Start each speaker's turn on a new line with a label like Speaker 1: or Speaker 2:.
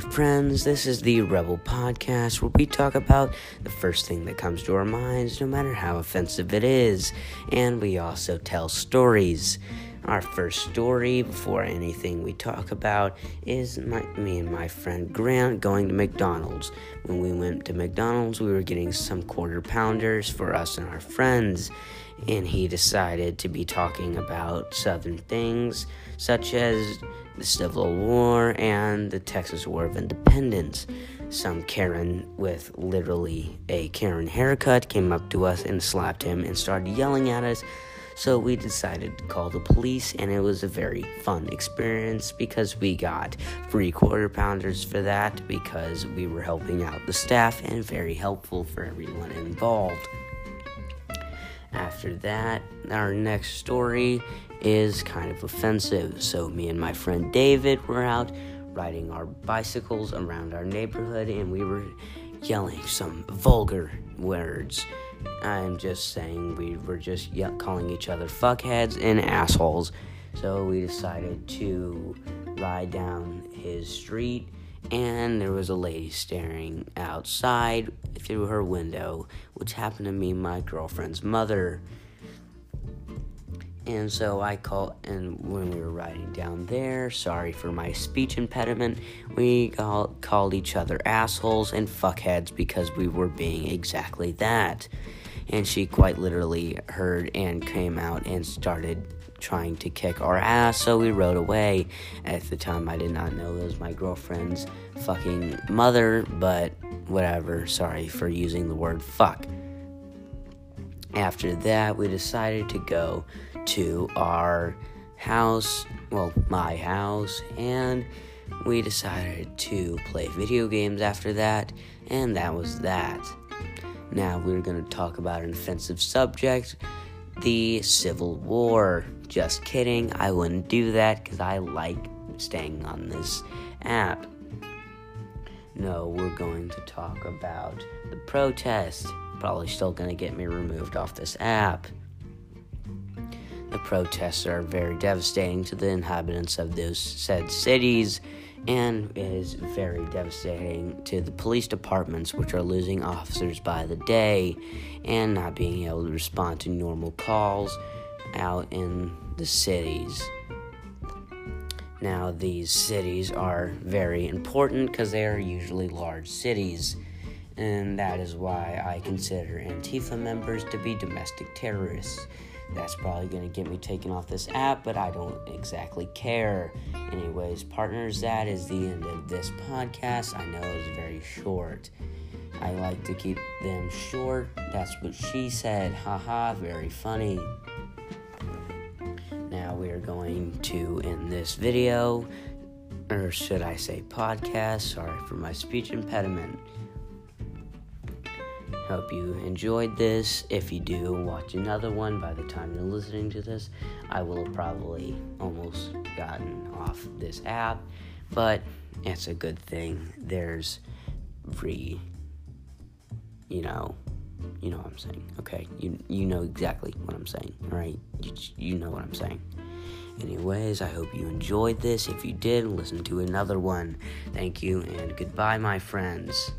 Speaker 1: friends. This is the Rebel Podcast where we talk about the first thing that comes to our minds, no matter how offensive it is. And we also tell stories. Our first story, before anything we talk about, is my, me and my friend Grant going to McDonald's. When we went to McDonald's, we were getting some quarter pounders for us and our friends, and he decided to be talking about Southern things, such as the Civil War and the Texas War of Independence. Some Karen with literally a Karen haircut came up to us and slapped him and started yelling at us so we decided to call the police, and it was a very fun experience because we got free quarter pounders for that because we were helping out the staff and very helpful for everyone involved. After that, our next story is kind of offensive. So, me and my friend David were out riding our bicycles around our neighborhood and we were yelling some vulgar words. I'm just saying we were just ye- calling each other fuckheads and assholes. So we decided to ride down his street, and there was a lady staring outside through her window, which happened to be my girlfriend's mother. And so I called, and when we were riding down there, sorry for my speech impediment, we call, called each other assholes and fuckheads because we were being exactly that. And she quite literally heard and came out and started trying to kick our ass, so we rode away. At the time, I did not know it was my girlfriend's fucking mother, but whatever. Sorry for using the word fuck. After that, we decided to go to our house, well, my house, and we decided to play video games after that, and that was that. Now, we're going to talk about an offensive subject the Civil War. Just kidding, I wouldn't do that because I like staying on this app. No, we're going to talk about the protest. Probably still going to get me removed off this app. The protests are very devastating to the inhabitants of those said cities and is very devastating to the police departments, which are losing officers by the day and not being able to respond to normal calls out in the cities. Now, these cities are very important because they are usually large cities, and that is why I consider Antifa members to be domestic terrorists. That's probably going to get me taken off this app, but I don't exactly care. Anyways, partners, that is the end of this podcast. I know it's very short. I like to keep them short. That's what she said. Haha, very funny. Now we are going to end this video, or should I say podcast? Sorry for my speech impediment. Hope you enjoyed this. If you do, watch another one. By the time you're listening to this, I will have probably almost gotten off this app, but it's a good thing. There's free, you know, you know what I'm saying. Okay, you you know exactly what I'm saying, right? You you know what I'm saying. Anyways, I hope you enjoyed this. If you did, listen to another one. Thank you and goodbye, my friends.